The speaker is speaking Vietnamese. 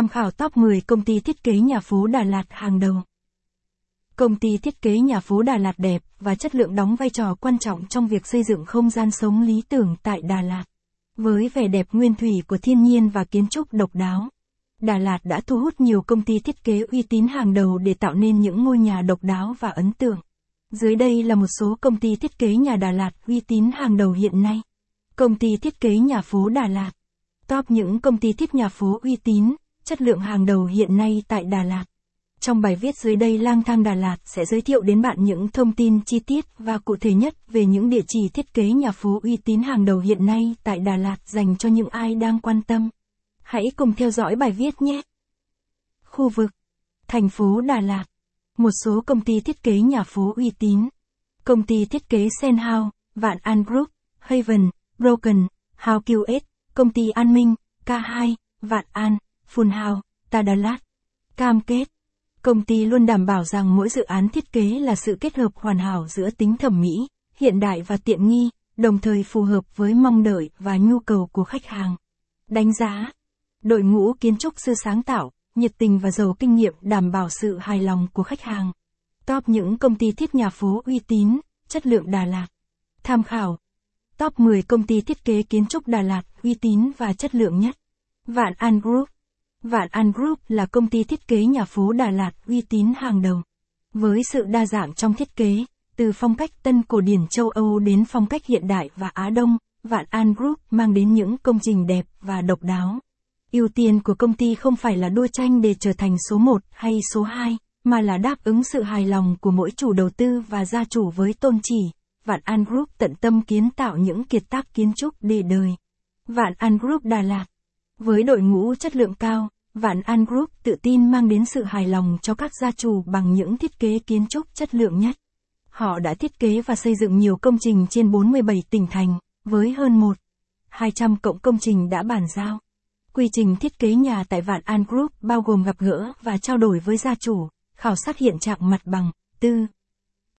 Tham khảo top 10 công ty thiết kế nhà phố Đà Lạt hàng đầu. Công ty thiết kế nhà phố Đà Lạt đẹp và chất lượng đóng vai trò quan trọng trong việc xây dựng không gian sống lý tưởng tại Đà Lạt. Với vẻ đẹp nguyên thủy của thiên nhiên và kiến trúc độc đáo, Đà Lạt đã thu hút nhiều công ty thiết kế uy tín hàng đầu để tạo nên những ngôi nhà độc đáo và ấn tượng. Dưới đây là một số công ty thiết kế nhà Đà Lạt uy tín hàng đầu hiện nay. Công ty thiết kế nhà phố Đà Lạt. Top những công ty thiết nhà phố uy tín, chất lượng hàng đầu hiện nay tại Đà Lạt. Trong bài viết dưới đây Lang thang Đà Lạt sẽ giới thiệu đến bạn những thông tin chi tiết và cụ thể nhất về những địa chỉ thiết kế nhà phố uy tín hàng đầu hiện nay tại Đà Lạt dành cho những ai đang quan tâm. Hãy cùng theo dõi bài viết nhé. Khu vực Thành phố Đà Lạt Một số công ty thiết kế nhà phố uy tín Công ty thiết kế Sen Vạn An Group, Haven, Broken, House QS, Công ty An Minh, K2, Vạn An, Full Tadalat. Đà Lạt. Cam kết Công ty luôn đảm bảo rằng mỗi dự án thiết kế là sự kết hợp hoàn hảo giữa tính thẩm mỹ, hiện đại và tiện nghi, đồng thời phù hợp với mong đợi và nhu cầu của khách hàng. Đánh giá Đội ngũ kiến trúc sư sáng tạo, nhiệt tình và giàu kinh nghiệm đảm bảo sự hài lòng của khách hàng. Top những công ty thiết nhà phố uy tín, chất lượng Đà Lạt. Tham khảo. Top 10 công ty thiết kế kiến trúc Đà Lạt uy tín và chất lượng nhất. Vạn An Group. Vạn An Group là công ty thiết kế nhà phố Đà Lạt uy tín hàng đầu. Với sự đa dạng trong thiết kế, từ phong cách tân cổ điển châu Âu đến phong cách hiện đại và Á Đông, Vạn An Group mang đến những công trình đẹp và độc đáo. Ưu tiên của công ty không phải là đua tranh để trở thành số 1 hay số 2, mà là đáp ứng sự hài lòng của mỗi chủ đầu tư và gia chủ với tôn chỉ. Vạn An Group tận tâm kiến tạo những kiệt tác kiến trúc để đời. Vạn An Group Đà Lạt với đội ngũ chất lượng cao, Vạn An Group tự tin mang đến sự hài lòng cho các gia chủ bằng những thiết kế kiến trúc chất lượng nhất. Họ đã thiết kế và xây dựng nhiều công trình trên 47 tỉnh thành, với hơn 1. 200 cộng công trình đã bàn giao. Quy trình thiết kế nhà tại Vạn An Group bao gồm gặp gỡ và trao đổi với gia chủ, khảo sát hiện trạng mặt bằng, tư,